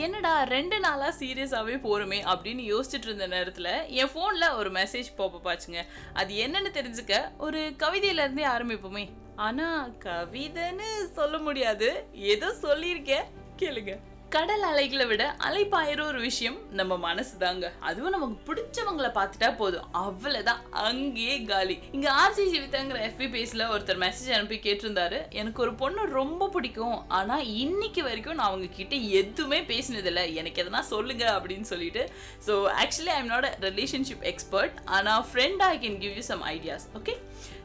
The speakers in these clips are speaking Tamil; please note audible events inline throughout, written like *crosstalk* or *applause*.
என்னடா ரெண்டு நாளாக சீரியஸாகவே போகிறோமே அப்படின்னு யோசிச்சுட்டு இருந்த நேரத்தில் என் ஃபோனில் ஒரு மெசேஜ் பாப்ப பாச்சுங்க அது என்னன்னு தெரிஞ்சுக்க ஒரு கவிதையிலேருந்தே ஆரம்பிப்போமே. ஆனால் கவிதைன்னு சொல்ல முடியாது. ஏதோ சொல்லியிருக்கேன். கேளுங்க. கடல் அலைகளை விட அலைப்பாயிற ஒரு விஷயம் நம்ம மனசு தாங்க அதுவும் நமக்கு பிடிச்சவங்களை பார்த்துட்டா போதும். அவ்வளோதான் அங்கேயே காலி. இங்க ஆர்ஜி ஜீவிதாங்கிற எஃபி பேஸ்ல ஒருத்தர் மெசேஜ் அனுப்பி கேட்டிருந்தாரு. எனக்கு ஒரு பொண்ணு ரொம்ப பிடிக்கும். ஆனா இன்னைக்கு வரைக்கும் நான் அவங்க கிட்ட எதுவுமே பேசினதில்லை. எனக்கு எதனா சொல்லுங்க அப்படின்னு சொல்லிட்டு. So actually I'm not relationship expert ஆனா friend I can give you some ideas okay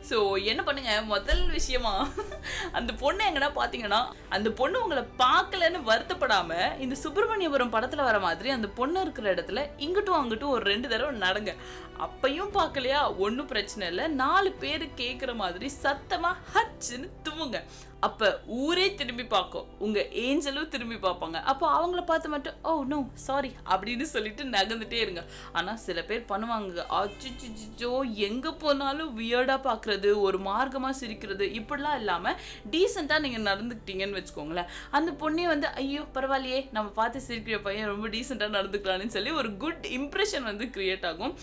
so என்ன பண்ணுங்க? முதல் விஷயமா அந்த பொண்ணு எங்கன்னா பார்த்தீங்கன்னா அந்த பொண்ணு உங்களை பார்க்கலன்னு வருத்தப்படாம இந்த சுப்பிரமணியபுரம் படத்தில் வர மாதிரி அந்த பொண்ணு இருக்கிற இடத்துல இங்கிட்டும் அங்கிட்டும் ஒரு ரெண்டு தடவை நடங்க. அப்பையும் பார்க்கலையா? ஒன்றும் பிரச்சனை இல்லை. நாலு பேர் கேட்குற மாதிரி சத்தமா ஹச்சுன்னு தும்முங்க. அப்போ ஊரே திரும்பி பார்க்கும். உங்கள் ஏஞ்சலும் திரும்பி பார்ப்பாங்க. அப்போ அவங்கள பார்த்து மட்டும் ஓ நோ சாரி அப்படின்னு சொல்லிட்டு நகர்ந்துட்டே இருங்க. ஆனால் சில பேர் பண்ணுவாங்க அச்சுச்சிச்சோ எங்கே போனாலும் வியர்டாக பார்க்குறது ஒரு மார்க்கமாக சிரிக்கிறது இப்படிலாம் இல்லாமல் டீசெண்டாக நீங்கள் நடந்துக்கிட்டீங்கன்னு வச்சுக்கோங்களேன். அந்த பொண்ணே வந்து ஐயோ பரவாயில்லையே நம்ம பார்த்து சிரிக்கிற பையன் ரொம்ப டீசெண்டாக நடந்துக்கலாம்னு சொல்லி ஒரு குட் இம்ப்ரெஷன் வந்து கிரியேட் ஆகும்.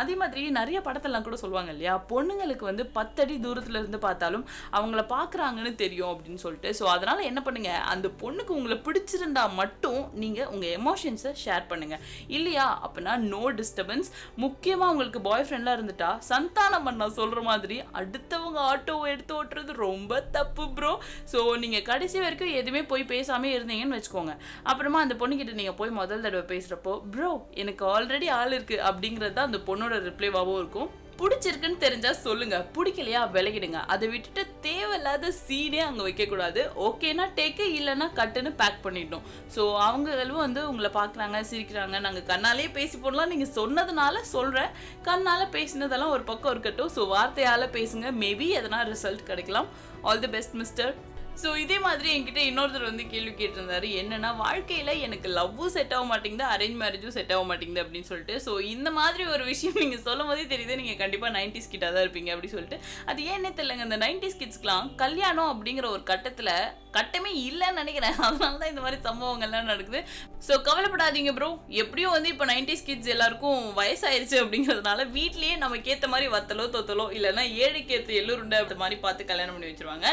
அதே மாதிரி நிறைய படத்தெல்லாம் கூட சொல்லுவாங்க இல்லையா? பொண்ணுங்களுக்கு வந்து பத்தடி தூரத்தில் இருந்து பார்த்தாலும் அவங்கள பார்க்குறாங்கன்னு தெரியும். அப்படின்னு சொல்லிட்டு. ஸோ அதனால் என்ன பண்ணுங்கள் அந்த பொண்ணுக்கு உங்களை பிடிச்சிருந்தா மட்டும் நீங்கள் உங்கள் எமோஷன்ஸை ஷேர் பண்ணுங்கள் இல்லையா? அப்படின்னா நோ டிஸ்டர்பன்ஸ் முக்கியமாக உங்களுக்கு பாய் ஃப்ரெண்ட்லாம் இருந்துட்டா சந்தானம் பண்ண சொல்கிற மாதிரி அடுத்தவங்க ஆட்டோவை எடுத்து ஓட்டுறது ரொம்ப தப்பு ப்ரோ ஸோ நீங்கள் கடைசி வரைக்கும் எதுவுமே போய் பேசாமே இருந்தீங்கன்னு வச்சுக்கோங்க. அப்புறமா அந்த பொண்ணுக்கிட்ட நீங்கள் போய் முதல் தடவை பேசுகிறப்போ ப்ரோ எனக்கு ஆல்ரெடி ஆள் இருக்குது அப்படிங்கிறது தான் அந்த பொண்ணோட ரிப்ளைவாகவும் இருக்கும். பிடிச்சிருக்குன்னு தெரிஞ்சா சொல்லுங்க. பிடிக்கலையா விலகிடுங்க. அதை விட்டுட்டு தேவையில்லாத சீனே அங்கே வைக்கக்கூடாது. ஓகேனா டேக்கு இல்லைன்னா கட்டுன்னு பேக் பண்ணிட்டோம் ஸோ அவங்களும் வந்து உங்களை பார்க்குறாங்க சிரிக்கிறாங்க. நாங்கள் கண்ணாலே பேசி போடலாம். நீங்கள் சொன்னதுனால சொல்கிறேன் கண்ணால் பேசினதெல்லாம் ஒரு பக்கம் இருக்கட்டும். ஸோ வார்த்தையால் பேசுங்க. மேபி எதனா ரிசல்ட் கிடைக்கலாம். All the best mister so இதே மாதிரி என்கிட்ட இன்னொருத்தர் வந்து கேள்வி கேட்டிருந்தாரு என்னன்னா வாழ்க்கையில் எனக்கு லவ்வும் செட் ஆக மாட்டேங்குது அரேஞ்ச் மேரேஜும் செட் ஆக மாட்டேங்குது அப்படின்னு சொல்லிட்டு. ஸோ இந்த மாதிரி ஒரு விஷயம் நீங்கள் சொல்லும் போதே தெரியுது நீங்கள் கண்டிப்பாக நைன்டிஸ் கிட்டாக தான் இருப்பீங்க அப்படின்னு சொல்லிட்டு. அது ஏன்னே தெரியலங்க இந்த நைன்டிஸ் கிட்ஸ்க்குலாம் கல்யாணம் அப்படிங்கிற ஒரு கட்டத்தில் கட்டமே இல்லைன்னு நினைக்கிறேன். *laughs* அதனால தான் இந்த மாதிரி சம்பவங்கள்லாம் நடக்குது. ஸோ கவலைப்படாதீங்க ப்ரோ எப்படியும் வந்து இப்போ நைன்டிஸ் கிட்ஸ் எல்லாருக்கும் வயசாயிருச்சு அப்படிங்கிறதுனால வீட்லேயே நமக்கு ஏற்ற மாதிரி வத்தலோ தொத்தலோ இல்லைன்னா ஏழைக்கு ஏற்ற எள்ளுருண்டை அப்படி மாதிரி பார்த்து கல்யாணம் பண்ணி வச்சிருவாங்க.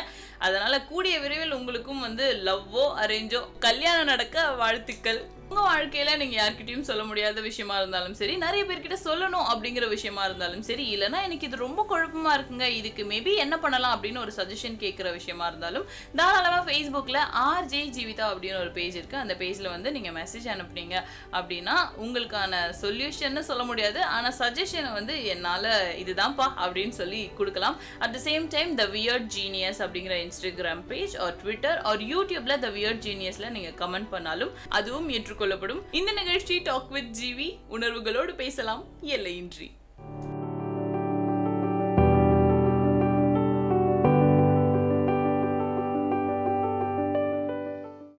அதனால கூடிய விரைவில் உங்களுக்கும் வந்து லவ்வோ அரேஞ்சோ கல்யாணம் நடக்க வாழ்த்துக்கள். உங்கள் வாழ்க்கையில் நீங்கள் யார்கிட்டையும் சொல்ல முடியாத விஷயமா இருந்தாலும் சரி நிறைய பேர்கிட்ட சொல்லணும் அப்படிங்கிற விஷயமா இருந்தாலும் சரி இல்லைன்னா எனக்கு இது ரொம்ப குழப்பமா இருக்குங்க. இதுக்கு மேபி என்ன பண்ணலாம் அப்படின்னு ஒரு சஜஷன் கேட்குற விஷயமா இருந்தாலும் தாராளமாக ஃபேஸ்புக்கில் ஆர்ஜே ஜீவிதா அப்படின்னு ஒரு பேஜ் இருக்குது அந்த பேஜில் வந்து நீங்கள் மெசேஜ் அனுப்புனீங்க அப்படின்னா உங்களுக்கான சொல்யூஷன்னு சொல்ல முடியாது. ஆனால் சஜஷனை வந்து என்னால் இதுதான்ப்பா அப்படின்னு சொல்லி கொடுக்கலாம். At the same time the weird genius அப்படிங்கிற Instagram page or Twitter or யூடியூப்பில் த வியர்ட் ஜீனியஸில் நீங்கள் கமெண்ட் பண்ணாலும் அதுவும் ஏற்றுக்கொள்ளப்படும். இந்த நிகழ்ச்சி டாக் வித் ஜிவி உணர்வுகளோடு பேசலாம். எல்லையின்றி.